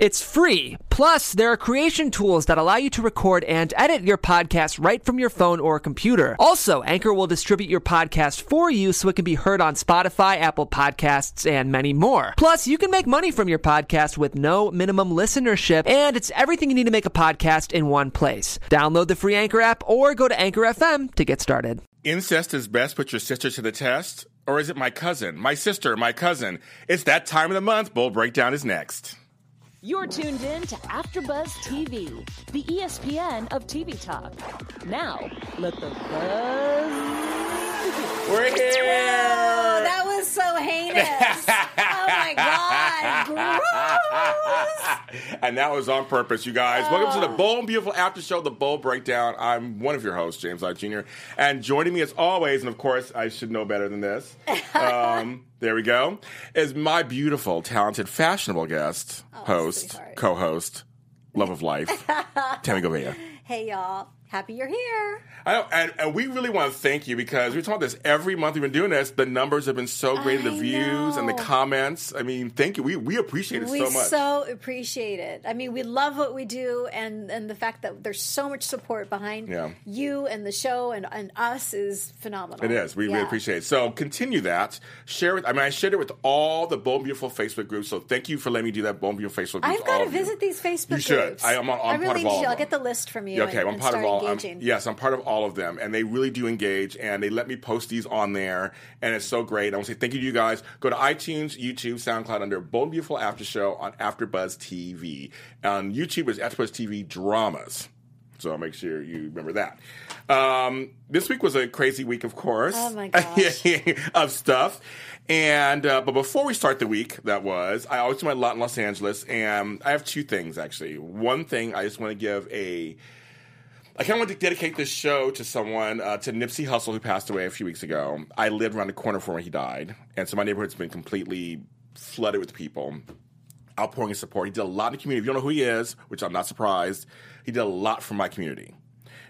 It's free. Plus, there are creation tools that allow you to record and edit your podcast right from your phone or computer. Also, Anchor will distribute your podcast for you so it can be heard on Spotify, Apple Podcasts, and many more. Plus, you can make money from your podcast with no minimum listenership, and it's everything you need to make a podcast in one place. Download the free Anchor app or go to Anchor FM to get started. Incest is best put your sister to the test? Or is it my cousin, my sister, my cousin? It's that time of the month. Bold Breakdown is next. You're tuned in to AfterBuzz TV, the ESPN of TV talk. Now, let the buzz begin. We're here. Oh, that was so heinous. oh my god. Gross. and that was on purpose, you guys. Welcome to the Bold and Beautiful After Show, the Bold Breakdown. I'm one of your hosts, James Lott Jr. And joining me as always, and of course, I should know better than this. Um, there we go. Is my beautiful, talented, fashionable guest, oh, host, sweetheart. co-host, love of life, Tami Goveia. Hey y'all. Happy you're here. I know, and, and we really want to thank you because we talk about this every month we've been doing this. The numbers have been so great, the I views and the comments. I mean, thank you. We we appreciate it we so much. so appreciate it. I mean, we love what we do, and and the fact that there's so much support behind Yeah. you and the show and, and us is phenomenal. It is. We really appreciate it. So continue that. Share it. I mean, I shared it with all the and Beautiful Facebook groups. So thank you for letting me do that. And Beautiful Facebook groups. I've got to of you. visit these Facebook You should. groups. I, am on, I I'm really part of all should. of I'll get the list from you. Yeah, okay, and, I'm part of start all. I'm- yes, I'm part of all of them, and they really do engage, and they let me post these on there, and it's so great. I want to say thank you to you guys. Go to iTunes, YouTube, SoundCloud under Bold and Beautiful After Show on AfterBuzz TV. On YouTube is AfterBuzz TV Dramas. So make sure you remember that. Um, this week was a crazy week, of course. Oh, my gosh. of stuff. And uh, but before we start the week, that was I always do my lot in Los Angeles, and I have two things actually. One thing I just want to give a I kind of want to dedicate this show to someone, uh, to Nipsey Hussle, who passed away a few weeks ago. I lived around the corner from where he died, and so my neighborhood's been completely flooded with people outpouring his support. He did a lot in the community. If you don't know who he is, which I'm not surprised, he did a lot for my community.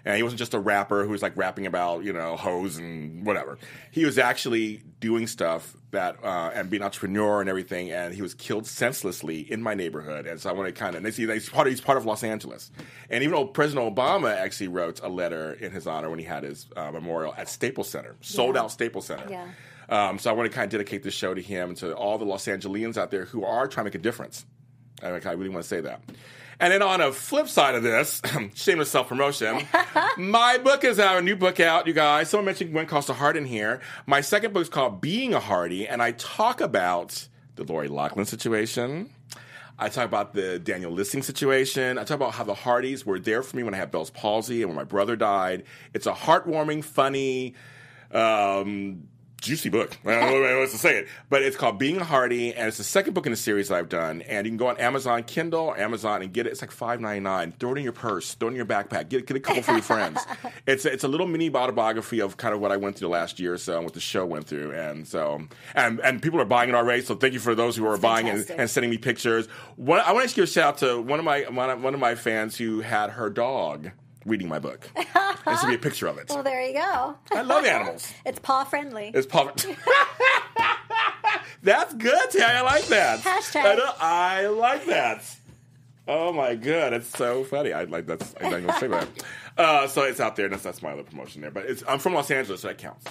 And he wasn't just a rapper who was like rapping about, you know, hoes and whatever. He was actually doing stuff that, uh, and being an entrepreneur and everything. And he was killed senselessly in my neighborhood. And so I want to kind of, and see, he's part of, he's part of Los Angeles. And even though President Obama actually wrote a letter in his honor when he had his uh, memorial at Staples Center, sold Yeah. out Staples Center. Yeah. Um, so I want to kind of dedicate this show to him and to all the Los Angeles out there who are trying to make a difference. I, I really want to say that. And then on a flip side of this, shameless self promotion, my book is out, a new book out, you guys. Someone mentioned Gwen Costa Hart in here. My second book is called Being a Hardy, and I talk about the Lori Loughlin situation. I talk about the Daniel Listing situation. I talk about how the Hardys were there for me when I had Bell's palsy and when my brother died. It's a heartwarming, funny, um, juicy book. I don't know what to say it, but it's called Being a Hardy, and it's the second book in the series that I've done. And you can go on Amazon Kindle or Amazon and get it. It's like five ninety nine. Throw it in your purse. Throw it in your backpack. Get get a couple for your friends. It's it's a little mini autobiography of kind of what I went through the last year or so and what the show went through. And so and and people are buying it already. So thank you for those who are buying and, and sending me pictures. One, I want to give a shout out to one of my one of my fans who had her dog reading my book. This sent be a picture of it. Well, there you go. I love animals. It's paw friendly. It's public. That's good, Tay. I like that. Hashtag. I, know- I like that. Oh my god, it's so funny. I like that's. I'm not gonna say that. Uh, so it's out there. and That's that's my other promotion there. But it's I'm from Los Angeles, so that counts.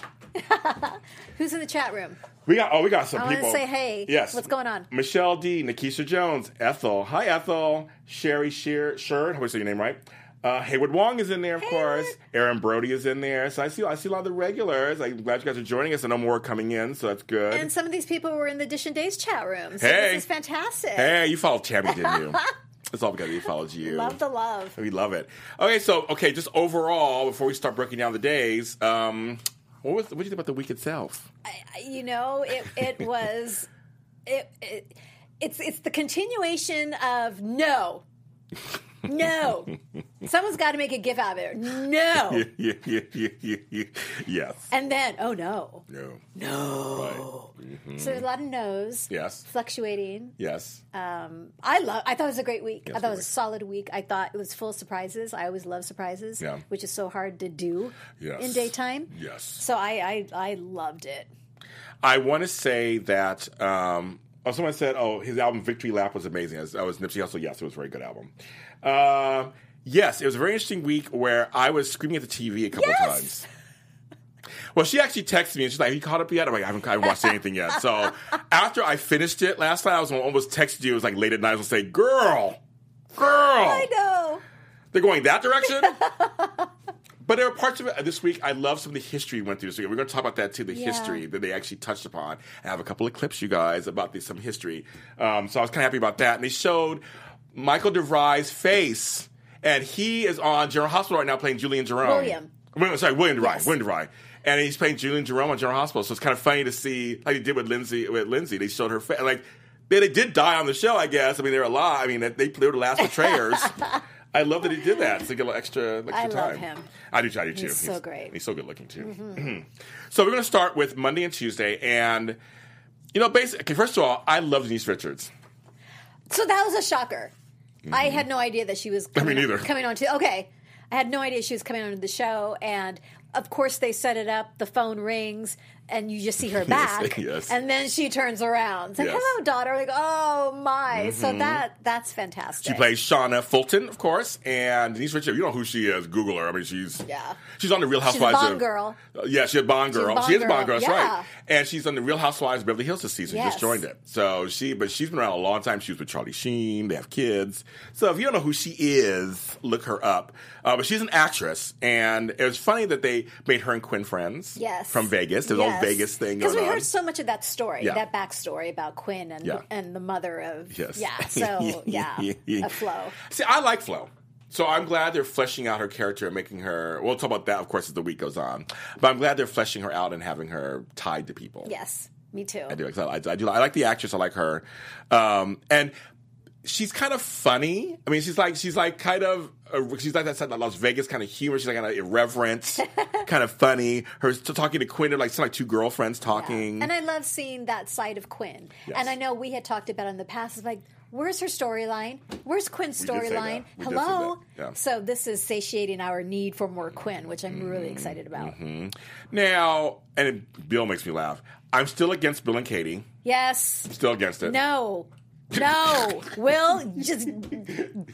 Who's in the chat room? We got oh we got some I people. say hey. Yes. What's going on? Michelle D, Nikisha Jones, Ethel. Hi Ethel. Sherry Shear Sherd. How do I say your name right? Uh, Haywood Wong is in there, of course. Aaron Brody is in there. So I see I see a lot of the regulars. I'm glad you guys are joining us. I know more are coming in, so that's good. And some of these people were in the Dish and Days chat room. So Hey. this is fantastic. Hey, you followed Tammy, didn't you? That's all because we followed you. Love the love. We love it. Okay, so okay, just overall, before we start breaking down the days, um, what was what do you think about the week itself? I- you know, it it was it, it it's it's the continuation of no. No. Someone's got to make a gif out of it. No. yeah, yeah, yeah, yeah, yeah. Yes. And then, oh no. No. No. Right. So there's a lot of no's. Yes. Fluctuating. Yes. Um, I love. I thought it was a great week. Yes, I thought it was a solid week. I thought it was full of surprises. I always love surprises, Yeah. which is so hard to do Yes. in daytime. Yes. So I, I, I loved it. I want to say that. Um, oh, someone said, "Oh, his album Victory Lap was amazing." As that was Nipsey Hussle. Yes, it was a very good album. Um yes, it was a very interesting week where I was screaming at the TV a couple Yes! times. Well, she actually texted me and she's like, "Have you caught up yet?" I'm like, "I haven't, I haven't watched anything yet." So after I finished it last night, I was almost texted you. It was like late at night. I was say, "Girl, girl." I know. They're going that direction. but there are parts of it this week. I love some of the history we went through this week. We're going to talk about that too. The Yeah. history that they actually touched upon. I have a couple of clips, you guys, about this, some history. Um, so I was kind of happy about that. And they showed Michael DeVry's face, and he is on General Hospital right now playing Julian Jerome. William. William sorry, William DeVry. Yes. William DeVry. And he's playing Julian Jerome on General Hospital. So it's kind of funny to see, like he did with Lindsay. With Lindsay, they showed her face. Like they, they did die on the show, I guess. I mean, they're alive. I mean, they, they were the last betrayers. I love that he did that. To get a little extra, extra I time. love him. I do. I do too. He's so great. He's so good looking too. Mm-hmm. so we're going to start with Monday and Tuesday, and you know, basically, okay, first of all, I love Denise Richards. So that was a shocker. I had no idea that she was coming, neither. coming on to okay. I had no idea she was coming on to the show and of course they set it up, the phone rings and you just see her back. yes. And then she turns around. It's like, Yes. Mm-hmm. hello, daughter. Like, oh my. So that that's fantastic. She plays Shauna Fulton, of course, and Denise Richards. You don't know who she is. Google her. I mean, she's Yeah. She's on the Real She's a Housewives. Bond of, girl. Uh, yeah, she's a Bond girl. Bond she is a Bond girl. That's yeah. right. And she's on the Real Housewives of Beverly Hills this season. Yes. Just joined it. So she, but she's been around a long time. She was with Charlie Sheen. They have kids. So if you don't know who she is, look her up. Uh, but she's an actress, and it was funny that they made her and Quinn friends. Yes. From Vegas. There's a Yes. Vegas thing Because we on. heard so much of that story, Yeah. that backstory about Quinn and Yeah. and the mother of Yes. Yeah. So yeah. a flow. See, I like Flo. So I'm glad they're fleshing out her character and making her. We'll talk about that, of course, as the week goes on. But I'm glad they're fleshing her out and having her tied to people. Yes. Me too. I do. I, I do. I like the actress. I like her, um, and she's kind of funny. I mean, she's like she's like kind of uh, she's like that of Las Vegas kind of humor. She's like kind of irreverent, kind of funny. Her talking to Quinn, they're like some like two girlfriends talking. And I love seeing that side of Quinn. Yes. And I know we had talked about it in the past. It's like, where's her storyline? Where's Quinn's We did say storyline? that. We did say Hello. Yeah. So this is satiating our need for more Quinn, which I'm really Mm-hmm. excited about. now, and it, Bill makes me laugh. I'm still against Bill and Katie. Yes. Still against it. No. No. Will just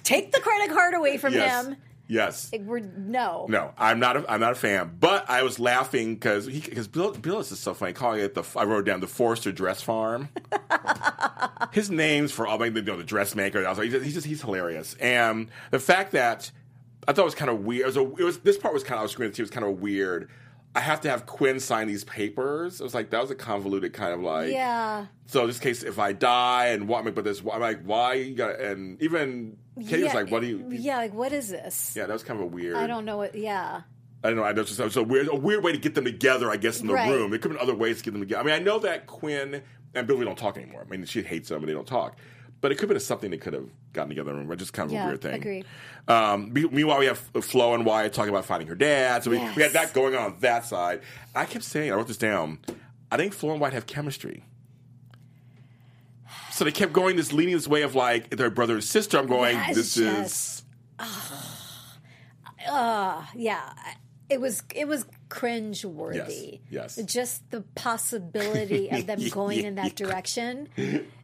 take the credit card away from Yes. him. Yes. We're no. No, I'm not. A, I'm not a fan. But I was laughing because because Bill Bill is so funny. Calling it the I wrote down the Forrester Dress Farm. His name's for all you know the dressmaker. I was like, he's just, he's hilarious. And the fact that I thought it was kind of weird. It was, a, it was this part was kind of I was screaming. It was kind of weird. I have to have Quinn sign these papers. It was like that was a convoluted kind of like Yeah. So in this case, if I die and what, but this, I'm like, why you got? And even Katie was like, what do you? Yeah, like what is this? Yeah, that was kind of a weird. I don't know what yeah. I don't know. I know it's a weird, a weird way to get them together. I guess in the Right. room, there could have been other ways to get them together. I mean, I know that Quinn and Billy don't talk anymore. I mean, she hates them and they don't talk. But it could have been something they could have gotten together in the room. Just kind of Yeah, a weird thing. agreed. Um, meanwhile, we have Flo and Wyatt talking about finding her dad. So we, we had that going on on that side. I kept saying, I wrote this down. I think Flo and Wyatt have chemistry. So they kept going this leaning this way of like they're brother and sister. I'm going, That's this just- is yeah it was it was cringe worthy Yes, yes. just the possibility of them going in that direction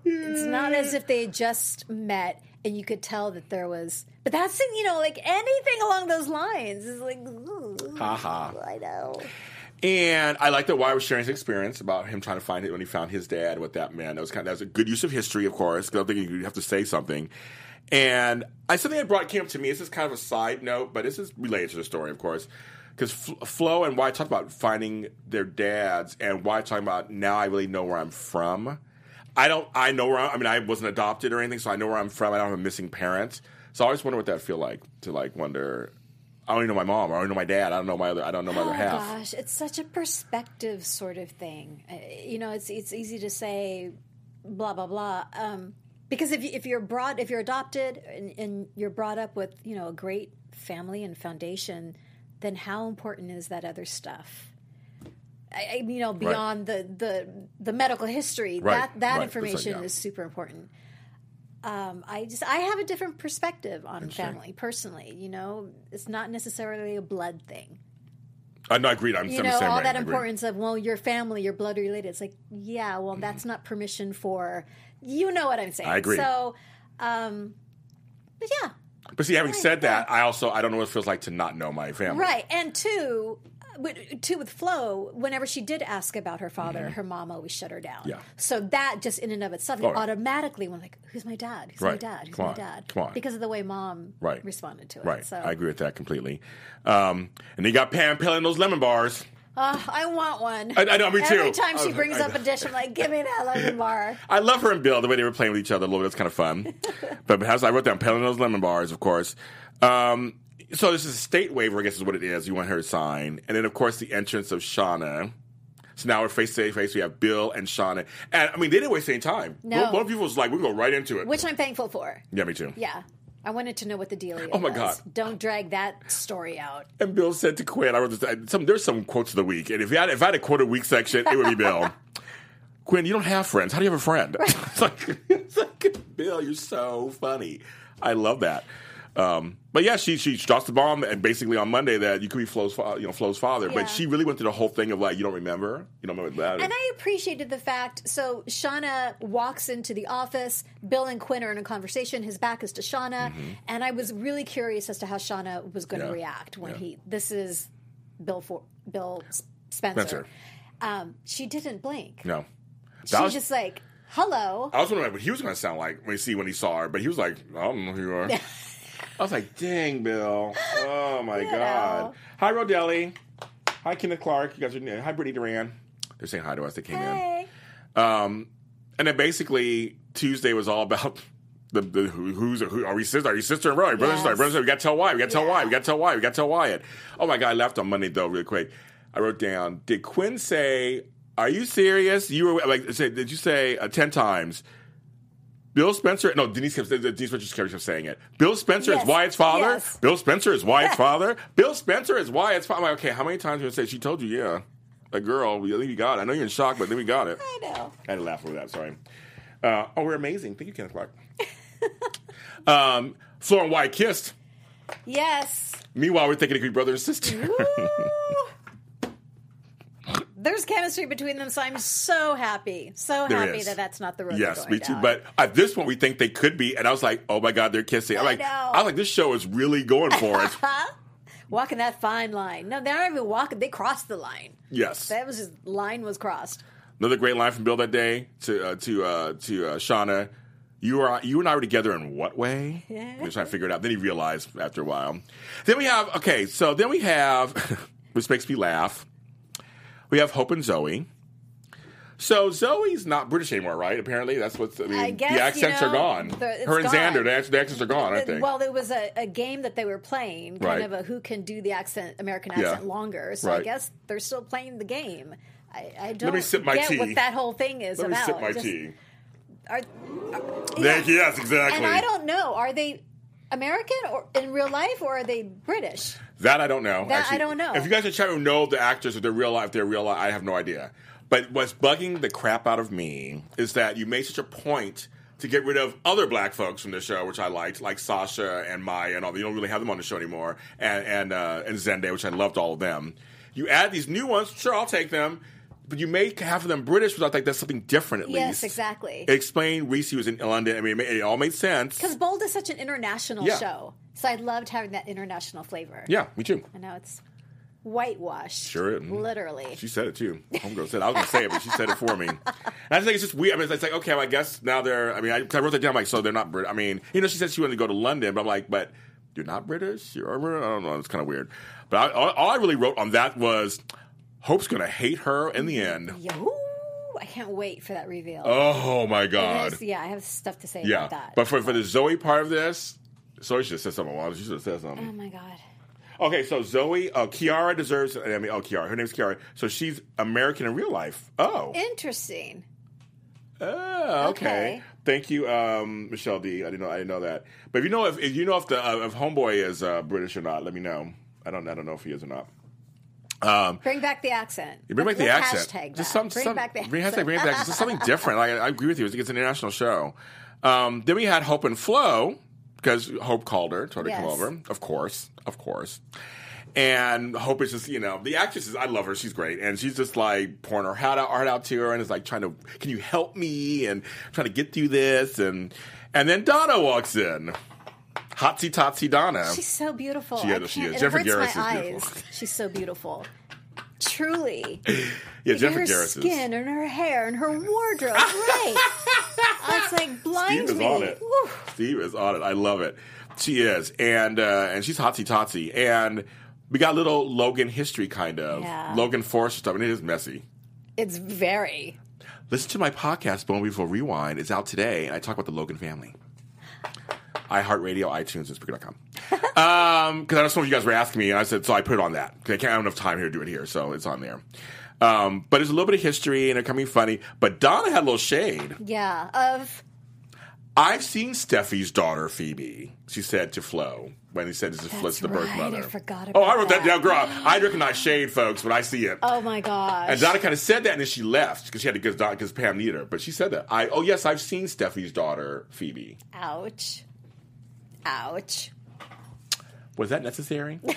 it's not as if they just met and you could tell that there was but that's you know like anything along those lines is like ooh, haha. i know And I like that Wyatt was sharing his experience about him trying to find it when he found his dad, what that meant. That was kind of that was a good use of history, of course. 'cause I don't think you have to say something. And I something that brought came up to me. This is kind of a side note, but this is related to the story, of course. Because Flo and Wyatt talked about finding their dads, and Wyatt talking about now I really know where I'm from. I don't. I know where. I'm, I mean, I wasn't adopted or anything, so I know where I'm from. I don't have a missing parent, so I always wonder what that feel like to like wonder. I don't even know my mom. I don't know my dad. I don't know my other. I don't know my oh other half. gosh it's such a perspective sort of thing Uh, you know it's it's easy to say blah blah blah um Because if you, if you're brought if you're adopted and, and you're brought up with you know a great family and foundation, then how important is that other stuff? I, I- you know, beyond the, the the medical history, Right, that that right, information yeah. is super important. Um, I just I have a different perspective on family personally. You know, it's not necessarily a blood thing. I know, I agreed. I'm, You know, all way. that agree. importance of well, your family, your blood related. It's like, yeah, well, that's not permission for. You know what I'm saying? I agree. So, um, but yeah, But see, having Right, said that. I also I don't know what it feels like to not know my family. Right. And two, with, two with Flo, whenever she did ask about her father, her mom always shut her down. Mm-hmm. Yeah. So that just in and of itself, Oh, you automatically went like, "Who's my dad? Who's my dad? Who's Come my on. dad?" Come on. Because of the way mom Right. responded to it. Right. So I agree with that completely. Um, and you got Pam peeling those lemon bars. Uh, I want one. I- I know, me too. Every time she brings I- up a dish, I'm like, "Give me that lemon bar." I love her and Bill, the way they were playing with each other a little bit. It's kind of fun. but as I wrote down, peeling those lemon bars, of course. Um, so this is a state waiver, I guess is what it is. You want her to sign. And then, of course, the entrance of Shauna. So now we're face to face. We have Bill and Shauna. And, I mean, they didn't waste any time. No. One, one of people was like, we can go right into it. Which I'm thankful for. yeah, me too. Yeah. I wanted to know what the deal oh is. Oh, my God. Don't drag that story out. And Bill said to Quinn, I wrote this, some, there's some quotes of the week. And if, you had, if I had a quote of the week section, it would be Bill. Quinn, you don't have friends. How do you have a friend? it's, like, it's like, Bill, you're so funny. I love that. Um, but yeah, she she drops the bomb and basically on Monday that you could be Flo's fa- you know Flo's father. Yeah. But she really went through the whole thing of like you don't remember, you don't remember that. And I appreciated the fact. So Shauna walks into the office. Bill and Quinn are in a conversation. His back is to Shauna, and I was really curious as to how Shauna was going to Mm-hmm. Yeah. react when Yeah. he. This is Bill for Bill Spencer. Spencer. Um, she didn't blink. no, She that was just like, "Hello." I was wondering what he was going to sound like when he see when he saw her, but he was like, I don't know who you are. I was like, dang, Bill. Oh my god. Hi, Rodelli. Hi, Kenneth Clark. You guys are new. hi, Brittany Duran. They're saying hi to us. They came in. Um, and then basically Tuesday was all about the, the who, who's who are we sister? Are you sister and brother? Brother, Yes. sister, brother, sister. We got to tell why. We got to tell Yeah. why. We got to tell why. We got to tell Wyatt. Oh my god, I left on Monday though, real quick. I wrote down. Did Quinn say? Are you serious? You were like, say, did you say uh, ten times? Bill Spencer, no, Denise kept, Denise Richards kept saying it. Bill Spencer Yes. is Wyatt's father. Yes. Bill Spencer is Wyatt's father. Bill Spencer is Wyatt's father. I'm like, okay, how many times you say? She told you, yeah. A girl, we, I think we got it. I know you're in shock, but then we got it. I know. I had to laugh over that. Sorry. Uh, oh, we're amazing. Thank you, Kenneth Clark. um, Flora and Wyatt kissed. Yes. Meanwhile, we're thinking it could be brother and sister. There's chemistry between them, so I'm so happy, so There happy is. that that's not the road. yes, me too. down. But at this point, we think they could be, and I was like, "Oh my God, they're kissing!" I'm I like, know. I was like, this show is really going for it. Huh? Walking that fine line. No, they're not even walking. They crossed the line. yes, That was just line was crossed. another great line from Bill that day to uh, to uh, to uh, Shauna. You are you and I were together in what way? Yeah. He was trying to figure it out. Then he realized after a while. Then we have okay, so then we have which makes me laugh. We have Hope and Zoe. So Zoe's not British anymore, right? Apparently, that's what's. I mean, I guess, the accents you are gone. the- Her and gone. Xander, the, the accents are gone, aren't they? Well, there was a, a game that they were playing, kind Right. of a who can do the accent, American Yeah. accent longer. So I guess they're still playing the game. I, I don't Let me sip my get tea. what that whole thing is Let me sip my Just- tea. Are, you. Yes, exactly. and I don't know. Are they American or in real life, or are they British? That I don't know. That I don't know. If you guys are trying to know the actors, if they're real life, they're real life. I have no idea. But what's bugging the crap out of me is that you made such a point to get rid of other black folks from the show, which I liked, like Sasha and Maya and all. You don't really have them on the show anymore, and and uh, and Zende, which I loved all of them. You add these new ones, sure, I'll take them. But you make half of them British, which I think that's something different at Yes, least. Yes, exactly. Explain Reese was in London. I mean, it, it all made sense. Because Bold is such an international Yeah. show, so I loved having that international flavor. Yeah, me too. I know it's whitewashed. Sure, mm. literally. She said it too. Homegirl said it. I was gonna say it, but she said it for me. And I just think it's just weird. I mean, it's like okay, well, I guess now they're. I mean, I, 'cause I wrote that down. I'm like, so they're not British. I mean, you know, she said she wanted to go to London, but I'm like, but you're not British. You're. I don't know. It's kind of weird. But I, all, all I really wrote on that was, Hope's gonna hate her in the end. Yo, I can't wait for that reveal. Oh my god. is- yeah, I have stuff to say Yeah. about that. But for for the Zoe part of this, Zoe should have said something. She should have said something. oh my god. Okay, so Zoe, uh, Kiara deserves. I mean, oh, Kiara. Her name's Kiara. So she's American in real life. Oh, Interesting. Ah, okay. Okay. Thank you, um, Michelle D. I didn't know. I didn't know that. But if you know if, if you know if the uh, if Homeboy is uh, British or not, let me know. I don't. I don't know if he is or not. Um, Bring back the accent. bring back the Let's accent. Hashtag Just some, bring some, back the bring, hashtag bring back the accent. Just something different. Like, I agree with you. It's, it's an international show. Um, then we had Hope and Flo because Hope called her, told her to come over. Of course, of course. And Hope is just, you know, the actress is, I love her. She's great. And she's just like pouring her heart out, heart out to her and is like trying to, can you help me? And trying to get through this. And, and then Donna walks in. Hotsy Totsy Donna. She's so beautiful. She she is. Jennifer Gareis is eyes. beautiful. She's so beautiful. Truly. yeah, Jennifer her Gareis is. skin and her hair and her wardrobe. Right. it's like blind Steve is on it. Woo. Steve is on it. I love it. She is, and uh, and she's hotsy totsy, and we got little Logan history kind of Yeah. Logan Force stuff, and it is messy. It's very. Listen to my podcast, Bone Before Rewind. It's out today, and I talk about the Logan family. iHeartRadio, iTunes, and Spreaker.com. um, because I don't know of you guys were asking me, and I said, so I put it on that. 'Cause I can't have enough time here to do it here, so it's on there. Um, but it's a little bit of history, and it be funny. But Donna had a little shade. Yeah. Of I've seen Steffy's daughter, Phoebe. She said to Flo when he said this is the birth right. mother. I forgot Oh, I wrote that down, girl. I recognize shade, folks, when I see it. oh my gosh. And Donna kind of said that, and then she left because she had to get because Pam needed her. But she said that. I oh yes, I've seen Steffy's daughter, Phoebe. Ouch. Ouch. Was that necessary?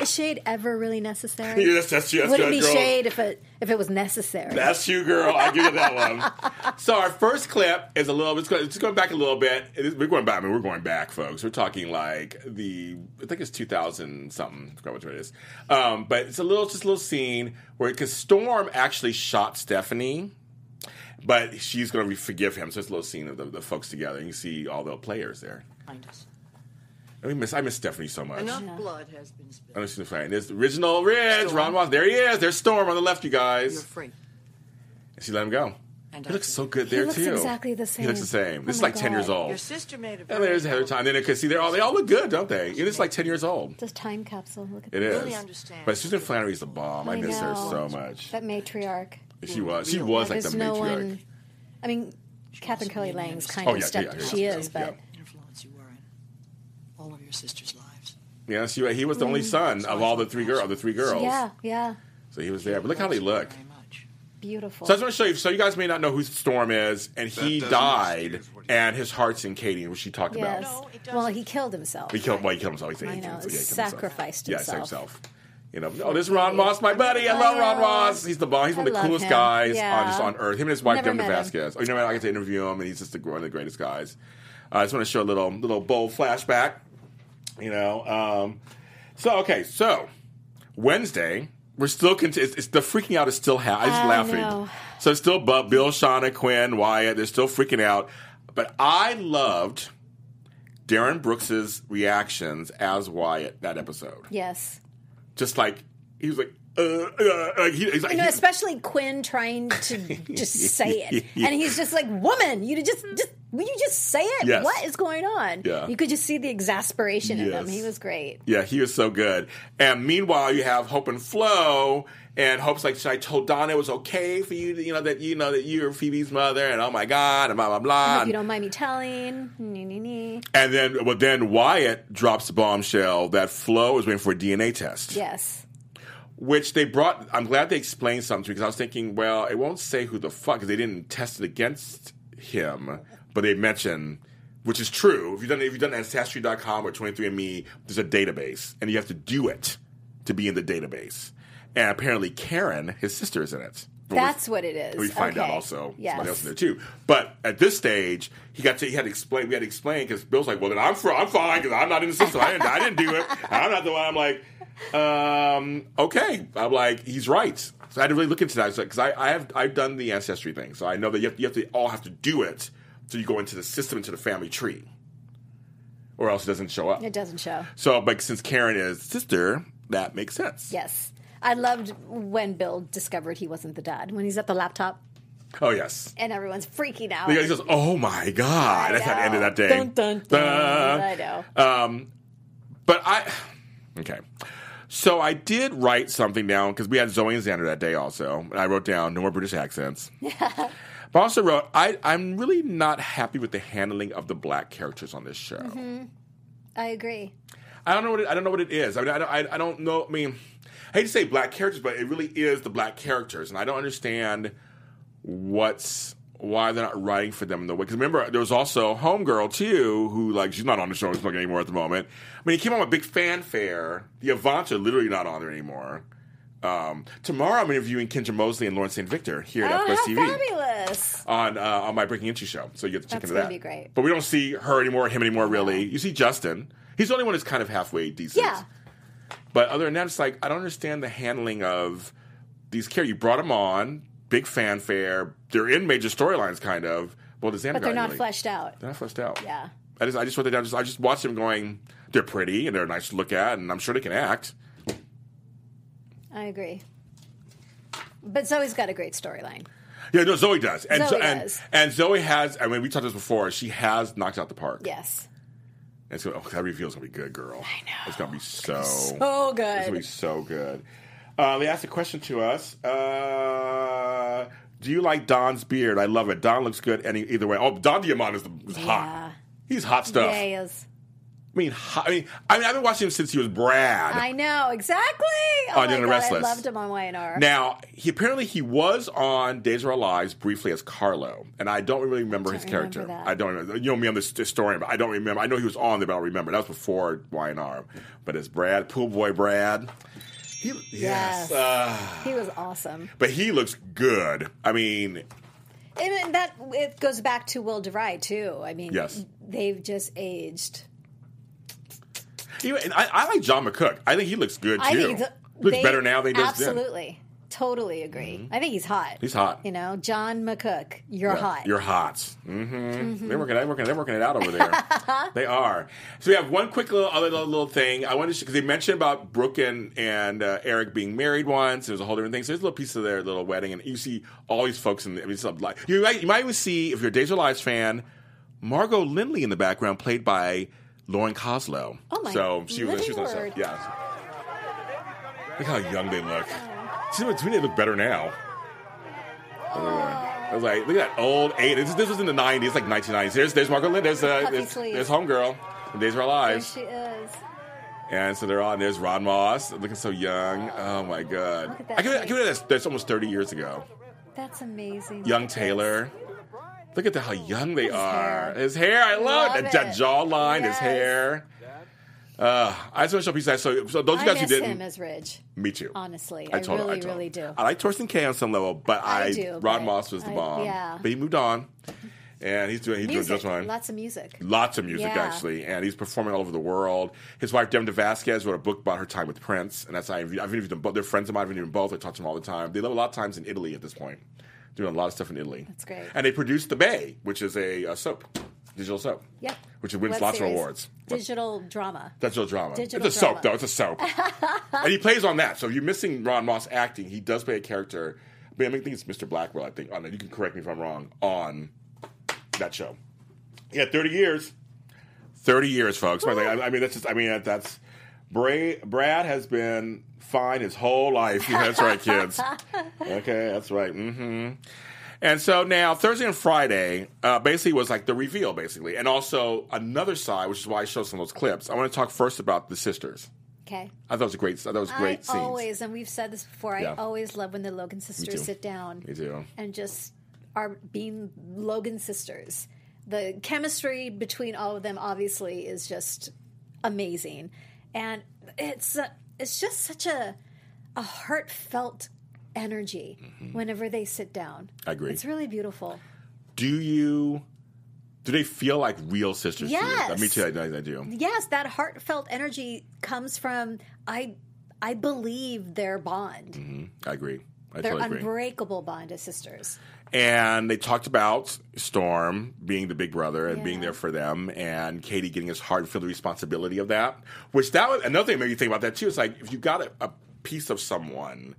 Is shade ever really necessary? yes, that's you. That's Would it be girl. shade if it if it was necessary? That's you, girl. I give you that one. so our first clip is a little. It's going, it's going back a little bit. It is, we're going back. I mean, we're going back, folks. We're talking like the. I think it's two thousand something. I forgot what it is. Um, but it's a little, just a little scene where because Storm actually shot Stephanie. But she's going to forgive him. So it's a little scene of the, the folks together. And you see all the players there. Find us. I miss I miss Stephanie so much. Enough blood has been spilled. I miss the fact. There's the original Ridge, Storm. Ron Moss. There he is. There's Storm on the left, you guys. You're free. And she let him go. And he I looks so good He there looks too. exactly the same. He looks the same. same. Oh This is oh my like ten years old. Your sister made a And very there's Heather Tom. Then it could see, they're all they all look good, don't they? And it's like ten years old. This time capsule. Look at It that. is. Really understand. But Susan Flannery's the bomb. I, I miss her so much. That matriarch. She was. She was like There's the no matriarch. one. I mean, Katherine also Kelly made Lang's understand. kind Oh, of yeah, step. yeah, yeah, she yeah, is, yeah. but influence you were in all of your sisters' lives. Yeah, she, he was the only son of all the three girls. The three girls. Mm. yeah, yeah, So he was there. But look how they look. Very much. beautiful. So I just want to show you. So you guys may not know who Storm is, and he doesn't died, excuse what he and his heart's in Katie, which she talked yes. about. No, it doesn't. well, he killed himself. He killed. Well, he killed himself. He, I know, killed himself. Yeah, he killed sacrificed himself. Yeah, himself. himself. You know, oh, this is Ron Moss, my buddy. I love Ron. Moss. He's the bomb. He's one of the coolest him. guys on just on earth. Him and his wife, Devin. Vasquez. Oh, you know, I get to interview him, and he's just the, one of the greatest guys. Uh, I just want to show a little little bold flashback. You know, um, so okay, so Wednesday. We're still cont- it's, it's the freaking out is still ha- I'm just laughing. know. So it's still Bu- Bill, Shauna, Quinn, Wyatt. They're still freaking out. But I loved Darin Brooks's reactions as Wyatt that episode. yes. Just like he was like, uh, uh, like he, he's like, You know, he- especially Quinn trying to just say it, and he's just like, "Woman, you just just will you just say it? Yes. What is going on?" Yeah. You could just see the exasperation in him. He was great. yeah, he was so good. And meanwhile, you have Hope and Flo, and Hope's like, I told Donna it was okay for you, to, you know, that you know that you're Phoebe's mother, and oh my god, and blah blah blah. hope you don't mind me telling. Nee, nee, nee. And then, well, then Wyatt drops the bombshell that Flo is waiting for a DNA test. Yes. which they brought. I'm glad they explained something to me because I was thinking, well, it won't say who the fuck because they didn't test it against him, but they mention, which is true. If you've done if you've done ancestry.com or 23andMe, there's a database, and you have to do it to be in the database. And apparently, Karen, his sister, is in it. But That's what it is. we find out also Yes. somebody else in there too. But at this stage, he got to he had to explain. We had to explain because Bill's like, "Well, then I'm I'm fine because I'm not in the system. I didn't I didn't do it. I'm not the one." I'm like, um, "Okay." I'm like, "He's right." So I had to really look into that because I, I have I've done the ancestry thing, so I know that you have, you have to all have to do it so you go into the system into the family tree, or else it doesn't show up. It doesn't show. So, but since Karen is sister, that makes sense. Yes. I loved when Bill discovered he wasn't the dad. When he's at the laptop Oh yes. and everyone's freaking out. He goes, "Oh my god!" I That's how it ended know. that day. Dun, dun, dun. Dun. I know. Um, but I, okay. So I did write something down because we had Zoe and Xander that day also. And I wrote down no more British accents. Yeah. But also wrote, I, I'm really not happy with the handling of the black characters on this show. Mm-hmm. I agree. I don't know what it, I don't know what it is. I mean, I don't, I, I don't know. I mean, I hate to say black characters, but it really is the black characters, and I don't understand what's why they're not writing for them in the way. Because remember, there was also Homegirl too, who like she's not on the show anymore at the moment. I mean, he came on with big fanfare. The Avants are literally not on there anymore. Um, tomorrow, I'm interviewing Kendra Mosley and Lauren St. Victor here at Oh, FBS TV fabulous! on uh, on my Breaking Into show. So you get to check That's into gonna that. be great. But we don't see her anymore, him anymore. Really, you see Justin. He's the only one that's kind of halfway decent. Yeah. But other than that, it's like I don't understand the handling of these characters. You brought them on, big fanfare. They're in major storylines, kind of. Well, the Xander But they're not really- fleshed out. They're not fleshed out. Yeah. I just I just wrote that down. Just, I just watched them going. They're pretty and they're nice to look at, and I'm sure they can act. I agree. But Zoe's got a great storyline. Yeah, no, Zoe does, and Zoe and, does. and Zoe has. I mean, we talked this before. She has knocked out the park. Yes. And so, oh, that reveal's gonna be good, girl. I know. It's gonna be so. So good. It's gonna be so good. Uh, they asked a question to us. Uh, do you like Don's beard? I love it. Don looks good any either way. Oh, Don Diamont is, is hot. He's hot stuff. Yeah, he is. I mean, I mean, I mean, I've been watching him since he was Brad. I know exactly. Oh On my Young and God, Restless. I loved him on YNR. Now, he apparently he was on Days of Our Lives briefly as Carlo, and I don't really remember his remember character. that. I don't remember. You know me, I'm the historian, but I don't remember. I know he was on there, but I don't remember. That was before YNR. But as Brad, pool boy Brad, he, yes, Yes. uh, he was awesome. but he looks good. I mean, And that it goes back to Will DeVry too. I mean, Yes. they've just aged. Even, I, I like John McCook. I think he looks good too. I think th- looks they- better now than he does then. Absolutely, totally agree. I think he's hot. He's hot. You know, John McCook, you're Yeah, hot. You're hot. Mm-hmm. They're working. They're working. They're working it out over there. they are. So we have one quick little other little, little thing. I wanted to because they mentioned about Brooke and, and uh, Eric being married once. There's a whole different thing. So there's a little piece of their little wedding, and you see all these folks in. The, I mean, it's a, like you might you might even see if you're a Days of Lives fan, Margo Lynley in the background, played by Lauren Koslow. Oh, my So she was she was on the show. Yeah. Look how young they look. See, to me, they look better now. I was like, look at that old eight. This, this was in the '90s, like 1990s. There's there's Margot Lynn. There's uh, there's, there's Homegirl. Days of Our there she is. And so they're on. There's Ron Moss, looking so young. Oh my god! Look at that I give it, I give it that's, that's almost 30 years ago. That's amazing. Young Taylor. Look at the, how young they His are. hair. His hair, I love, Love it. That it. jawline, his hair. Uh, I just want to show a piece of. So, so those this. of you I guys who didn't, him as Ridge. me too. Honestly, I I, told her, really, I told her. really do. I like Thorsten Kaye on some level, but I, I do, Ron but Moss was the I- bomb. yeah. But he moved on, and he's doing he's Music, doing just fine. lots of music. Lots of music Yeah. actually, and he's performing all over the world. His wife Devin Vasquez wrote a book about her time with Prince, and that's how I've, I've interviewed them both. They're friends of mine. I've interviewed them both. I talk to them all the time. They live a lot of times in Italy at this point, doing a lot of stuff in Italy. That's great. And they produced The Bay, which is a, a soap, digital soap. Yep. Which wins Web lots series. of awards. Digital drama. Digital drama. Digital it's a soap, though. It's a soap. and he plays on that. So if you're missing Ron Moss acting, he does play a character. I mean, I think it's Mr. Blackwell, I think. On. You can correct me if I'm wrong. On that show. Yeah, 30 years. 30 years, folks. I, I mean, that's just, I mean, that's, Bray, Brad has been fine his whole life. Yeah, that's right, kids. Okay, that's right. Mm-hmm. And so now Thursday and Friday uh, basically was like the reveal, basically, and also another side, which is why I showed some of those clips. I want to talk first about the sisters. Okay. I thought it was a great. It was great I scenes. always, and we've said this before, Yeah. I always love when the Logan sisters sit down Me too. and just are being Logan sisters. The chemistry between all of them obviously is just amazing, and it's uh, it's just such a a heartfelt energy whenever they sit down. Mm-hmm. I agree. It's really beautiful. Do you? Do they feel like real sisters? to? Yes. Uh, me too. I, I do. Yes, that heartfelt energy comes from I I believe their bond. I agree. I Their totally agree. unbreakable bond as sisters. And they talked about Storm being the big brother and being there for them, and Katie getting his heart and feel the responsibility of that. Which that was another thing that made me think about that too. It's like if you got a, a piece of someone,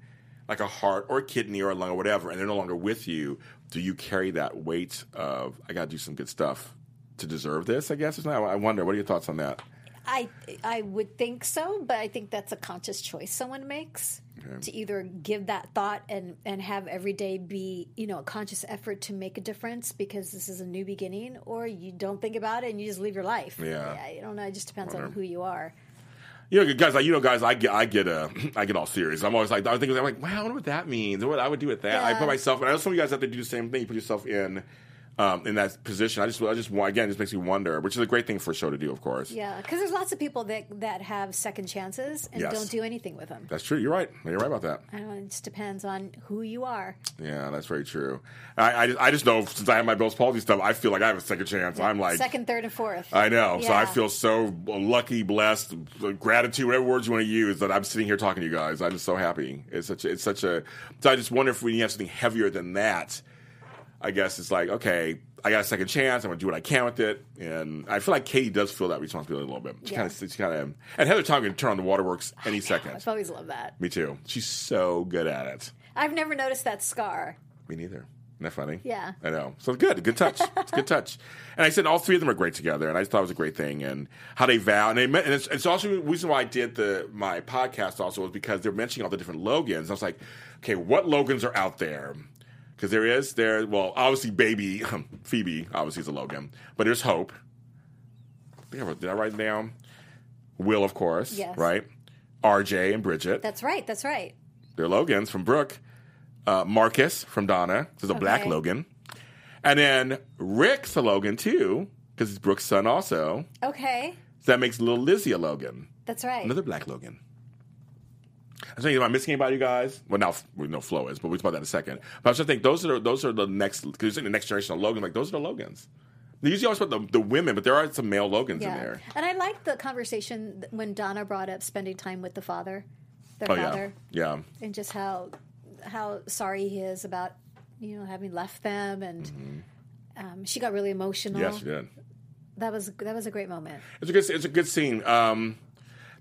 like a heart or a kidney or a lung or whatever, and they're no longer with you, do you carry that weight of I got to do some good stuff to deserve this? I guess. It's not, I wonder. What are your thoughts on that? I I would think so, but I think that's a conscious choice someone makes. To either give that thought and and have every day be you know a conscious effort to make a difference because this is a new beginning, or you don't think about it and you just live your life. Yeah. I don't know. It just depends on who you are. You know, guys, like you know, guys, I get, I get, uh, I get all serious. I'm always like, I think I'm like, wow, I wonder what that means. What I would do with that. I put myself, and I know some of you guys have to do the same thing. You put yourself in, um, in that position. I just, I just, again, it just makes me wonder, which is a great thing for a show to do, of course. Yeah, because there's lots of people that that have second chances and Yes. don't do anything with them. That's true. You're right. You're right about that. I don't know. It just depends on who you are. Yeah, that's very true. I, I, just, I just know since I have my Bell's palsy stuff, I feel like I have a second chance. I'm like, second, third, and fourth. I know. So I feel so lucky, blessed, gratitude, whatever words you want to use, that I'm sitting here talking to you guys. I'm just so happy. It's such. A, it's such a. So I just wonder if we have something heavier than that. I guess it's like okay, I got a second chance. I'm gonna do what I can with it, and I feel like Katie does feel that responsibility a little bit. She Yeah. kind of, she kind of, and Heather Tom can turn on the waterworks any second. I've always loved that. Me too. She's so good at it. I've never noticed that scar. Me neither. Isn't that funny? Yeah. I know. So good. Good touch. It's a good touch. And I said all three of them are great together, and I just thought it was a great thing. And how they vow, and they met, and it's, it's also the reason why I did the my podcast also was because they're mentioning all the different Logans. I was like, okay, what Logans are out there? Because there is there. Well, obviously, baby Phoebe obviously is a Logan, but there's Hope. I think I wrote- Did I write down? Will, of course. Yes. Right. RJ and Bridget. That's right. That's right. They're Logans from Brooke. Uh, Marcus from Donna. This is a black Logan. And then Rick's a Logan too, because he's Brooke's son also. Okay. So that makes little Lizzie a Logan. That's right. Another black Logan. I think, am I missing anybody, you guys? Well, now we know Flo is, but we'll talk about that in a second. But I was just think those are those are the next because in the next generation of Logan, like those are the Logans. They usually always put the, the women, but there are some male Logans in there. And I liked the conversation when Donna brought up spending time with the father, their Oh father, yeah, yeah. and just how how sorry he is about you know having left them, and um, she got really emotional. Mm-hmm. Yes, you did. That was that was a great moment. It's a good. It's a good scene. Um,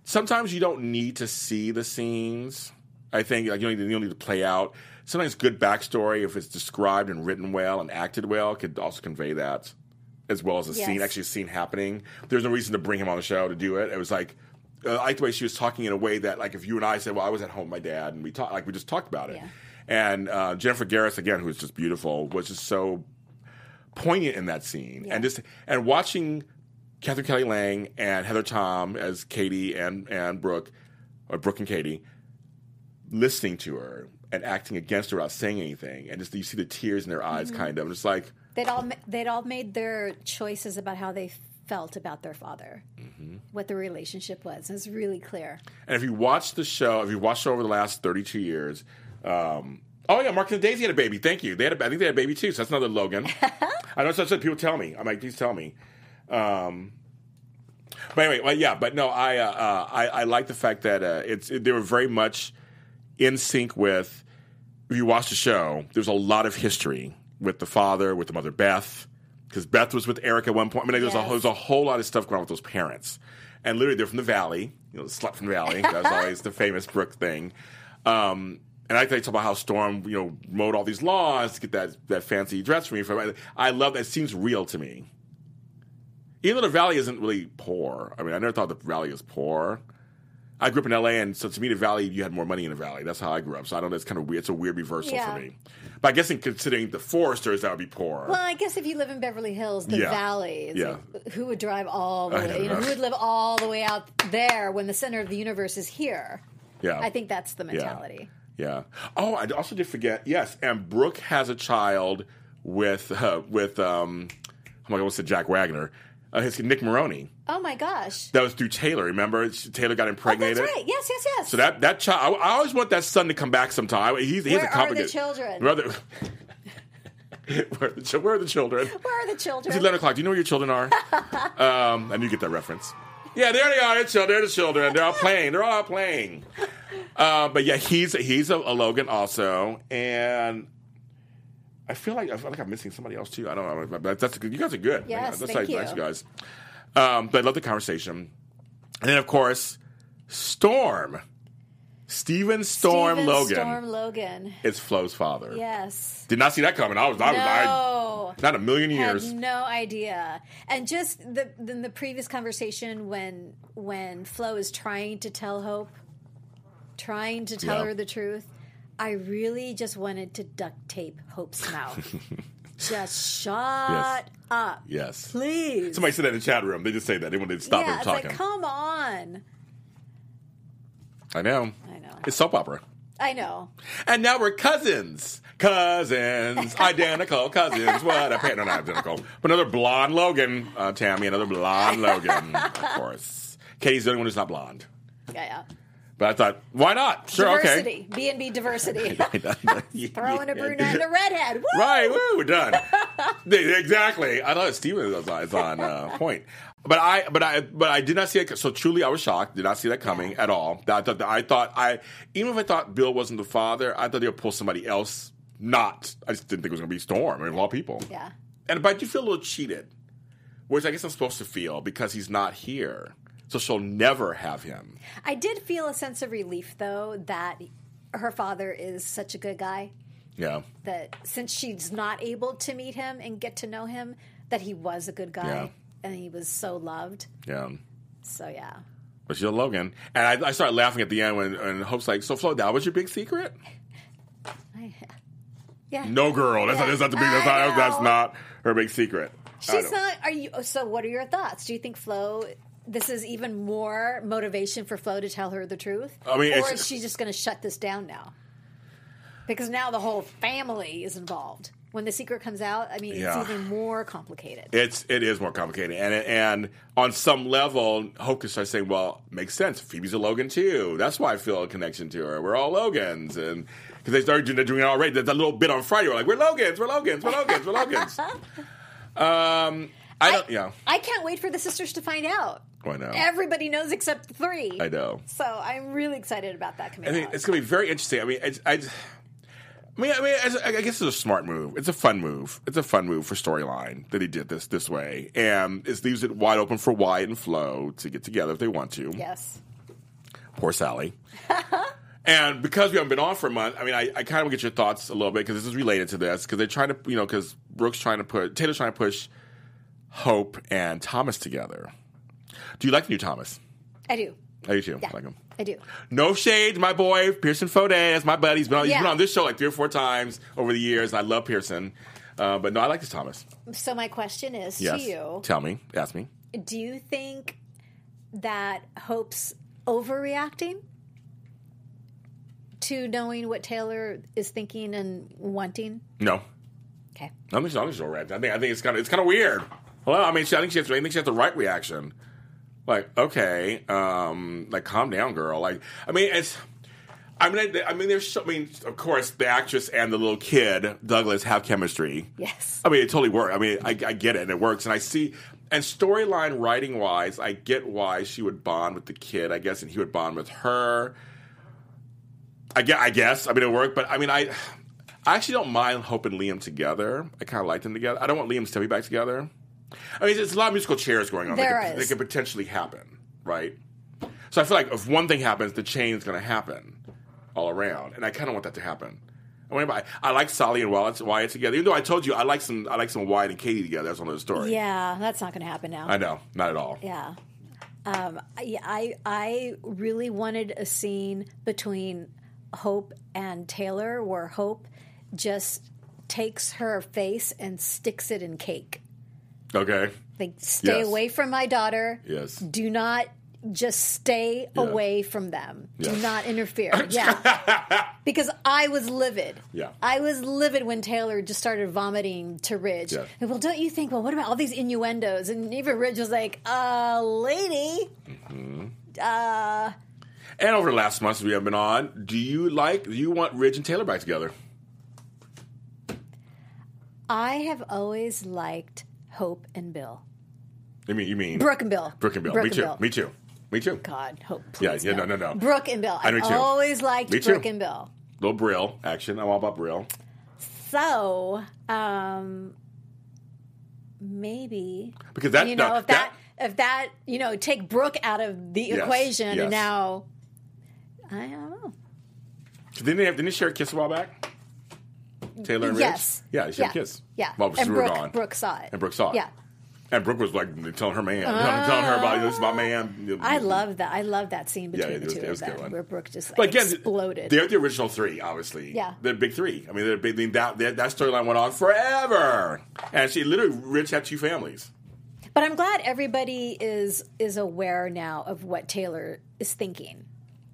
sometimes you don't need to see the scenes. I think like you don't, need, you don't need to play out. Sometimes good backstory, if it's described and written well and acted well, could also convey that, as well as a scene actually a scene happening. There's no reason to bring him on the show to do it. It was like. Uh, I like the way she was talking in a way that, like, if you and I said, "Well, I was at home with my dad," and we talked, like, we just talked about it, Yeah. and uh, Jennifer Gareis again, who is just beautiful, was just so poignant in that scene, and just and watching Katherine Kelly Lang and Heather Tom as Katie and and Brooke, or Brooke and Katie, listening to her and acting against her without saying anything, and just you see the tears in their eyes, kind of. It's like They'd all they'd all made their choices about how they felt about their father, Mm-hmm. what the relationship was. It was really clear. And if you watch the show, if you watched it over the last 32 years, um, oh yeah, Mark and Daisy had a baby. Thank you. They had, a, I think they had a baby too. So that's another Logan. I know what people tell me. I'm like, please tell me. Um, but anyway, well, yeah, but no, I, uh, uh, I, I like the fact that uh, it's it, they were very much in sync with. If you watch the show, there's a lot of history with the father, with the mother Beth, because Beth was with Eric at one point. I mean, there's, a, there's a whole lot of stuff going on with those parents, and literally they're from the valley. You know, the slut from the valley. That's always the famous Brooke thing. Um, and I think talk about how Storm, you know, mowed all these lawns to get that that fancy dress for me. I love that. It seems real to me. Even though the valley isn't really poor. I mean, I never thought the valley was poor. I grew up in LA, and so to me, the valley, you had more money in the valley. That's how I grew up. So I don't know. It's kind of weird. It's a weird reversal Yeah. for me. But I guess in considering the Forresters, that would be poor. Well, I guess if you live in Beverly Hills, the Yeah. valley, Yeah. like, who would drive all the way? You know, who would live all the way out there when the center of the universe is here? yeah. I think that's the mentality. Yeah. Oh, I also did forget. Yes, and Brooke has a child with uh, with um, oh my god, what's it? Jack Wagner. Uh, his Nick Marone. Oh my gosh! That was through Taylor. Remember, Taylor got Oh, impregnated. that's right. Yes, yes, yes. So that that child, I, I always want that son to come back sometime. He's, he's Where a are the children? Where are the, where, are the, where are the children? Where are the children? It's eleven o'clock. Do you know where your children are? um, and you get that reference. Yeah, there they are. They're chil- They're the children. They're all playing. They're all playing. Uh, but yeah, he's he's a, a Logan also, and I feel like I feel like I'm missing somebody else too. I don't know, but that's good. You guys are good. Yes, that's thank like, Thanks, you. guys. Um, but I love the conversation, and then of course, Storm, Steven Storm Steven Logan Storm Logan. is Flo's father. Yes. Did not see that coming. I was, I was, I, No. not a million Had years. no idea. And just the in the previous conversation when when Flo is trying to tell Hope trying to tell Yeah. her the truth, I really just wanted to duct tape Hope's mouth. just shut up, Yes. please. Somebody said that in the chat room. They just say that. They wanted to stop yeah, talking. like, come on. I know. I know. It's soap opera. I know. And now we're cousins. Cousins. identical cousins. What a pain. No, not identical. But another blonde Logan, uh, Tami. Another blonde Logan, of course. Katie's the only one who's not blonde. Yeah, yeah. But I thought, why not? Sure, diversity. B and B diversity. okay. Throwing a brunette and a redhead. Woo! Right, woo, we're done. exactly. I thought Steven was on, on uh, point. But I, but I, but I did not see it. So truly, I was shocked. Did not see that coming at all. I thought, I thought, I even if I thought Bill wasn't the father, I thought they would pull somebody else. Not, I just didn't think it was going to be Storm. I mean, a lot of people. Yeah. And but I do feel a little cheated, which I guess I'm supposed to feel because he's not here. So she'll never have him. I did feel a sense of relief, though, that her father is such a good guy. Yeah. That since she's not able to meet him and get to know him, that he was a good guy Yeah. and he was so loved. Yeah. So yeah, But she's a Logan. And I, I started laughing at the end when, when Hope's like, So, Flo, that was your big secret? I, yeah. No, girl. That's, not, that's not the big. That's not, that's not her big secret. She's not. Are you? So, what are your thoughts? Do you think Flo? This is even more motivation for Flo to tell her the truth, I mean, or is she just going to shut this down now? Because now the whole family is involved. When the secret comes out, I mean, Yeah. it's even more complicated. It's it is more complicated, and and on some level, Hope can start saying, "Well, makes sense. Phoebe's a Logan too. That's why I feel a connection to her. We're all Logans." And because they started doing, they're doing it already. That, that little bit on Friday, we're like, "We're Logans. We're Logans. We're Logans. We're Logans." um, I don't. yeah, I can't wait for the sisters to find out. I know. Everybody knows except three. I know. So I'm really excited about that coming I mean, out. it's going to be very interesting. I mean, it's, I, I mean, I mean, I guess it's a smart move. It's a fun move. It's a fun move for storyline that he did this this way, and it leaves it wide open for Wyatt and Flo to get together if they want to. yes. Poor Sally. and because we haven't been on for a month, I mean, I, I kind of get your thoughts a little bit because this is related to this because they're trying to, you know, because Brooke's trying to put Taylor's trying to push Hope and Thomas together. Do you like the new Thomas? I do. I do too. Yeah. I like him. I do. No shade, my boy Pearson Fode. That's my buddy. He's been on, he's Yeah. been on this show like three or four times over the years. I love Pearson, uh, but no, I like this Thomas. So my question is Yes. to you: Tell me, ask me. Do you think that Hope's overreacting to knowing what Taylor is thinking and wanting? No, Okay. I don't think she's, I don't think she's overreacting. I think I think it's kind of it's kind of weird. Well, I mean, she, I think she has. I think she has the right reaction. Like, okay, um, like calm down, girl. Like, I mean, it's. I mean, I, I mean, there's. So, I mean, of course, the actress and the little kid Douglas have chemistry. Yes. I mean, it totally works. I mean, I, I get it, and it works. And I see, and storyline writing wise, I get why she would bond with the kid, I guess, and he would bond with her. I guess, I guess. I mean, it worked, but I mean, I, I actually don't mind Hope and Liam together. I kind of like them together. I don't want Liam and Steffy back together. I mean, there's a lot of musical chairs going on. There that, could, is. that could potentially happen, right? So I feel like if one thing happens, the chain's going to happen all around, and I kind of want that to happen. I, mean, I, I like Sally and Wyatt, Wyatt together. Even though I told you I like some, I like some Wyatt and Katie together. That's another story. Yeah, that's not going to happen now. I know, not at all. Yeah. Um, I, I I really wanted a scene between Hope and Taylor where Hope just takes her face and sticks it in cake. Okay. Like, stay Yes. away from my daughter. Yes. Do not just stay Yeah. away from them. Do not interfere. yeah. because I was livid. Yeah. I was livid when Taylor just started vomiting to Ridge. Yeah. And, well, don't you think, well, what about all these innuendos? And even Ridge was like, uh, lady. Mhm. Uh, And over the last months we have been on, do you like? Do you want Ridge and Taylor back together? I have always liked Hope and Bill. I mean, you mean Brooke and Bill. Brooke and Bill? Brooke me and too. Bill. Me too. Me too. God, Hope, Yeah, please. yeah, no, no, no. Brooke and Bill. I I too. always liked Me too. Brooke and Bill. Little Brill action. I'm all about Brill. So, um, maybe Because that- you know no, if that, if that you know take Brooke out of the Yes, equation yes. and now I don't know. Didn't they have? Didn't they share a kiss a while back? Taylor and. Yes. Yeah, they shared Yeah. a kiss. Yeah. Well, and we were Brooke, gone. Brooke saw it. And Brooke saw it. Yeah. And Brooke was like telling her man, telling her about this is my man. I love that. I love that scene between it the was- two of was a good them, one. where Brooke just like, But again, exploded. they're the original three, obviously. Yeah. the big three. I mean, they're big. I mean, that that, that storyline went on forever, and she literally Ridge had two families. But I'm glad everybody is is aware now of what Taylor is thinking,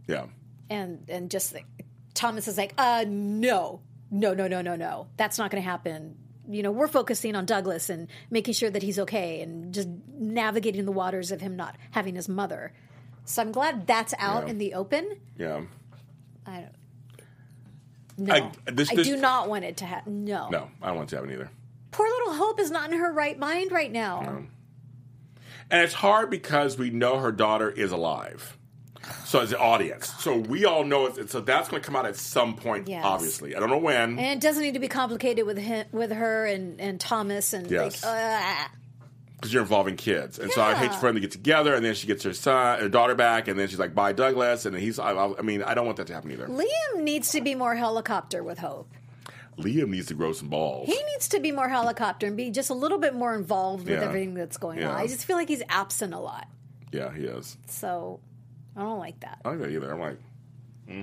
Yeah, and and just like, Thomas is like, uh, no, no, no, no, no, no, that's not going to happen. You know, we're focusing on Douglas and making sure that he's okay, and just navigating the waters of him not having his mother. So I'm glad that's out Yeah. in the open. yeah. I don't. No, I- I, this- this- do not want it to happen. No. No, I don't want to have it either. Poor little Hope is not in her right mind right now. And it's hard because we know her daughter is alive. So as the audience, so we all know it. So that's going to come out at some point. Yes. Obviously, I don't know when. And it doesn't need to be complicated with him, with her and, and Thomas and Yes. like, because you're involving kids, and so I hate for them to get together, and then she gets her son, her daughter back, and then she's like, "Bye, Douglas," and he's. I, I mean, I don't want that to happen either. Liam needs to be more helicopter with Hope. Liam needs to grow some balls. He needs to be more helicopter and be just a little bit more involved with Yeah. everything that's going on. I just feel like he's absent a lot. Yeah, he is. So I don't like that. I don't like that either. I'm like,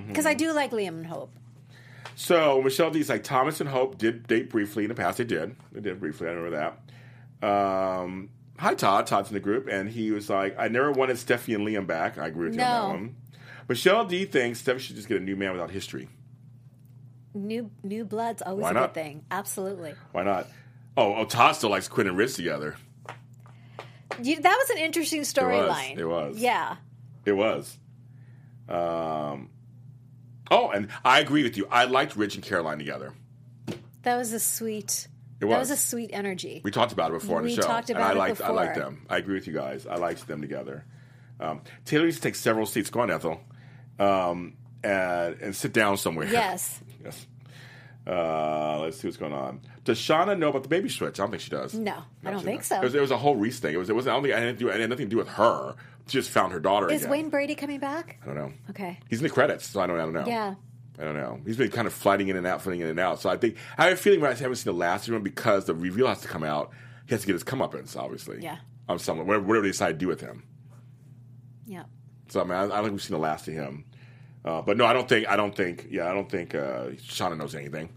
Because I do like Liam and Hope. so Michelle D's like Thomas and Hope did date briefly in the past. They did. They did briefly. I remember that. Um, hi Todd. Todd's in the group, and he was like, I never wanted Steffy and Liam back. I agree with you on that one. Michelle D thinks Steffy should just get a new man without history. New new blood's always Why a not? good thing. Absolutely. Why not? Oh, oh, Todd still likes Quinn and Ridge together. You, that was an interesting storyline. It was. Yeah. It was. Um. Oh, and I agree with you. I liked Ridge and Caroline together. That was a sweet. It was. That was. a sweet energy. We talked about it before on We the show. talked and about I it liked, I liked them. I agree with you guys. I liked them together. Um, Taylor needs to take several seats. Go on, Ethel. Um, and, and sit down somewhere. Yes. yes. Uh, let's see what's going on. Does Shauna know about the baby switch? I don't think she does. No, I don't think doesn't. so. It was, it was a whole Reese thing. It was. It was. I don't think I didn't do. It had nothing to do with her. Just found her daughter. Is again. Wayne Brady coming back? I don't know. Okay. He's in the credits, so I don't. I don't know. Yeah. I don't know. He's been kind of flying in and out, flying in and out. So I think I have a feeling when I haven't seen the last one because the reveal has to come out. He has to get his comeuppance, obviously. Yeah. On someone, whatever, whatever they decide to do with him. Yeah. So I mean, I, I don't think we've seen the last of him. Uh, but no, I don't think. I don't think. Yeah, I don't think uh, Shauna knows anything.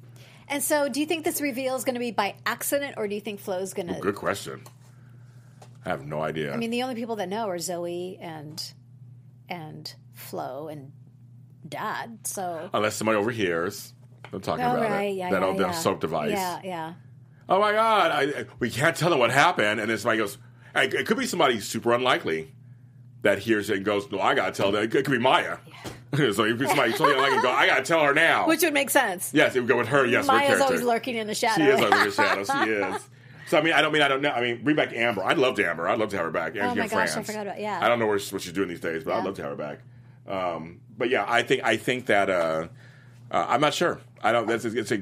And so, do you think this reveal is going to be by accident, or do you think Flo's going to? Good question. I have no idea. I mean, the only people that know are Zoe and and Flo and Dad. So. unless somebody overhears them talking Oh, about right. it, Yeah. that yeah, old yeah. soap device. Yeah. Yeah. oh my god, I, we can't tell them what happened. And then somebody goes, it, it could be somebody super unlikely that hears it and goes, no, I gotta tell them. It could, be Maya. so it could somebody totally unlikely and go, I gotta tell her now. Which would make sense. yes, it would go with her. Yes, her Maya's character. always lurking in the shadows. She is under the shadow. She is. So I mean, I don't mean I don't know. I mean, bring back Amber. I'd love to Amber. I'd love to have her back. Amber Oh my gosh, I Frantz. forgot about- yeah. I don't know where, what she's doing these days, but I'd love to have her back. Um, but yeah, I think I think that uh, uh, I'm not sure. I don't. That's it's a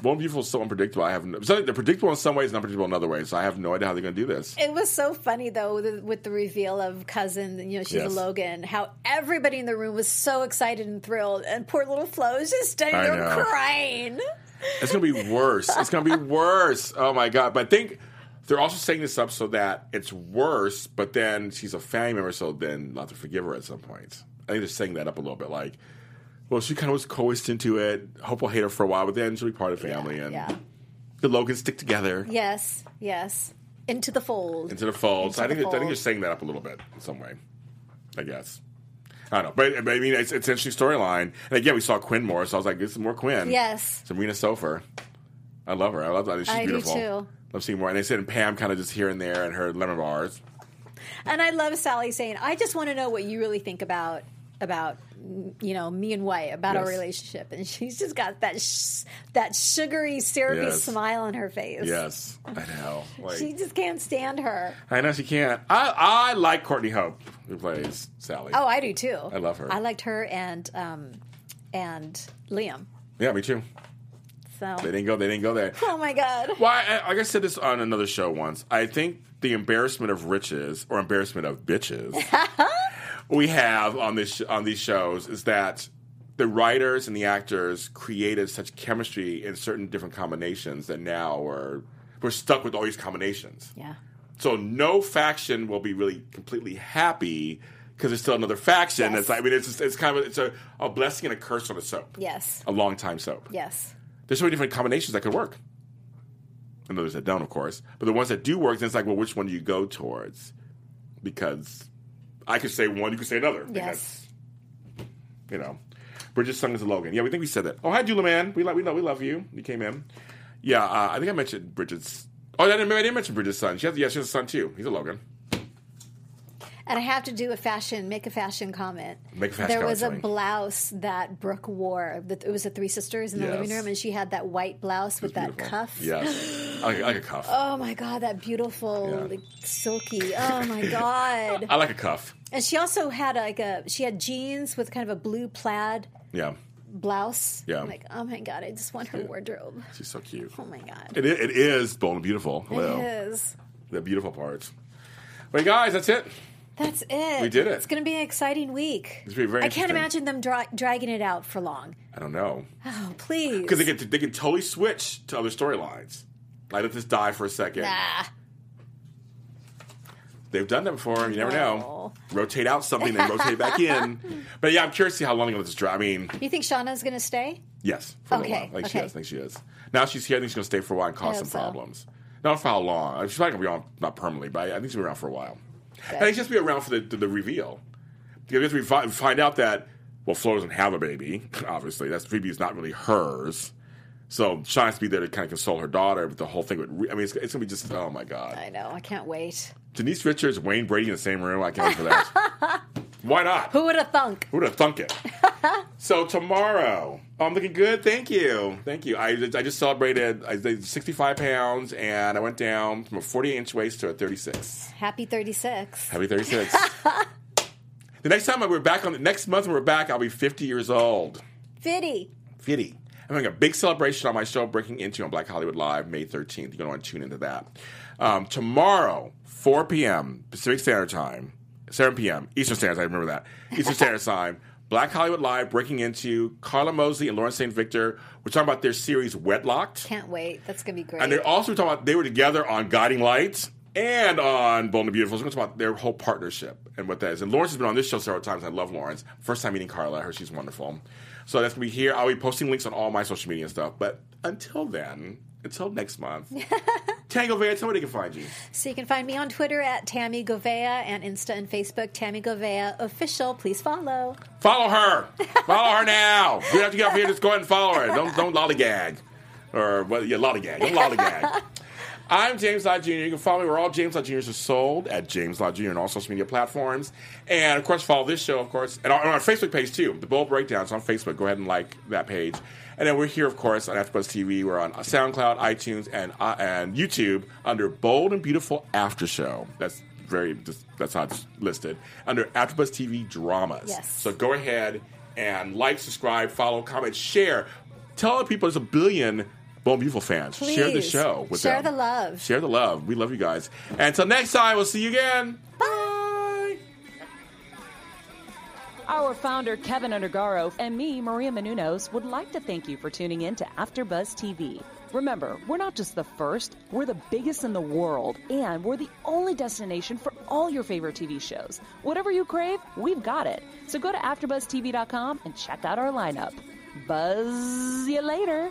Bone Beautiful is so unpredictable. I have no, so they're predictable in some ways and unpredictable in other ways. So I have no idea how they're going to do this. It was so funny though with the, with the reveal of cousin. You know, she's Yes. a Logan. How everybody in the room was so excited and thrilled, and poor little Flo is just standing I there know. crying. It's going to be worse. It's going to be worse. Oh my god! But I think they're also setting this up so that it's worse. But then she's a family member, so then not to forgive her at some point. I think they're setting that up a little bit. Like, well, she kind of was coerced into it. Hope will hate her for a while, but then she'll be part of the family, and Yeah. the Logans stick together Yes. Yes. Into the fold. into the fold. So I Into think the I think fold. they're setting that up a little bit in some way. I guess. I don't know, but, but I mean, it's, it's an interesting storyline. And again, we saw Quinn more, so I was like, "This is more Quinn." Yes. Sabrina Sofer. I love her. I love that. She's I do beautiful. too. Love seeing more. And they said Pam kind of just here and there and her lemon bars. And I love Sally saying, "I just want to know what you really think about about you know me and Wyatt about our relationship." And she's just got that sh- that sugary, syrupy Yes. smile on her face. Yes, I know. Like, She just can't stand her. I know she can't. I I like Courtney Hope who plays Sally. Oh, I do too. I love her. I liked her and um and Liam. yeah, me too. So They didn't go. They didn't go there. Oh my god. Well, I, like I said this on another show once. I think the embarrassment of riches or embarrassment of bitches we have on this on these shows is that the writers and the actors created such chemistry in certain different combinations that now we're we're stuck with all these combinations. Yeah. So no faction will be really completely happy because there's still another faction. Yes. It's like, I mean, it's just, it's kind of it's a, a blessing and a curse on a soap. Yes. A long time soap. Yes. There's so many different combinations that could work. And others that don't, of course. But the ones that do work, then it's like, well, which one do you go towards? Because I could say one, you could say another. Yes. You know, Bridget's son is a Logan. Yeah, we think we said that. Oh, hi, Dula Man. We, lo- we know we love you. You came in. Yeah, uh, I think I mentioned Bridget's. Oh, I didn't, I didn't mention Bridget's son. She has, yeah, she has a son too. He's a Logan. And I have to do a fashion, make a fashion comment. Make a fashion there was a blouse that Brooke wore. It was the three sisters in the Yes. living room, and she had that white blouse with that Beautiful. cuff. Yes. I like, a cuff. Oh my god, that beautiful, Yeah. like, silky. Oh my god. I like a cuff. and she also had like a she had jeans with kind of a blue plaid Yeah. blouse. Yeah. I'm like, oh my god, I just want her wardrobe. She's so cute. Oh my god. It, it is bold and beautiful. Hello. It is. The beautiful parts. Wait, guys, that's it. That's it. We did it. It's going to be an exciting week. It's be very I can't imagine them dra- dragging it out for long. I don't know. Oh, please. Because they can, they can totally switch to other storylines. Let this die for a second. Nah. They've done that before. You never No. know. Rotate out something, then rotate back in. But yeah, I'm curious to see how long it'll just to let this drag. I mean, You think Shauna's going to stay? yes, for a Okay, while. I think she is. I think she is. Now she's here. I think she's going to stay for a while and cause some so. problems. Not for how long. She's probably going to be on, not permanently, but I think she'll be around for a while. And I think she'll just be around for the, the, the reveal. Because we fi- find out that, well, Flo doesn't have a baby, obviously. That's Phoebe is not really hers. So she has to be there to kind of console her daughter, but the whole thing would, re- I mean, it's, it's going to be just, oh my God. I know. I can't wait. Denise Richards, Wayne Brady in the same room. I can't wait for that. Why not? Who would have thunk? Who would have thunk it? so tomorrow, oh, I'm looking good. Thank you, thank you. I, I just celebrated. I did 65 pounds, and I went down from a 48 inch waist to a 36. Happy 36. Happy 36. the next time we're back on the next month, when we're back, I'll be 50 years old. Fitty. 50. I'm having a big celebration on my show, Breaking Into on Black Hollywood Live, May 13th. You're going to want to tune into that. Um, tomorrow, 4 p.m. Pacific Standard Time, 7 p.m. Eastern Standard Time, remember that. Eastern Standard Time, Black Hollywood Live, Breaking Into, Karla Mosley and Lawrence Saint-Victor. We're talking about their series Wedlocked. Can't wait. That's going to be great. And they're also talking about they were together on Guiding Lights and on Bold and Beautiful. So we're going to talk about their whole partnership and what that is. And Lawrence has been on this show several times. I love Lawrence. First time meeting Karla. I heard she's wonderful. So that's to be here. I'll be posting links on all my social media and stuff. But until then, until next month, Tango Van, tell me where they can find you. so you can find me on Twitter at Tami Goveia and Insta and Facebook, Tami Goveia Official. Please follow. Follow her. Follow her now. You don't have to get up here. Just go ahead and follow her. Don't don't lollygag. Or, well, yeah, lollygag. Don't lollygag. I'm James Lott Jr. You can follow me where all James Lott Jr.'s are sold at James Lott Jr. on all social media platforms. And, of course, follow this show, of course, and on our Facebook page, too. The Bold Breakdowns on Facebook. Go ahead and like that page. And then we're here, of course, on AfterBuzz TV. We're on SoundCloud, iTunes, and uh, and YouTube under Bold and Beautiful After Show. That's very just, that's how it's listed under AfterBuzz TV Dramas. Yes. So go ahead and like, subscribe, follow, comment, share. Tell other people there's a billion Bold and Beautiful fans. Share the show with us. Share them. the love. Share the love. We love you guys. And until next time, we'll see you again. Bye. Our founder, Kevin Undergaro, and me, Maria Menounos, would like to thank you for tuning in to AfterBuzz TV. Remember, we're not just the first, we're the biggest in the world, and we're the only destination for all your favorite TV shows. Whatever you crave, we've got it. So go to AfterBuzzTV.com and check out our lineup. Buzz you later.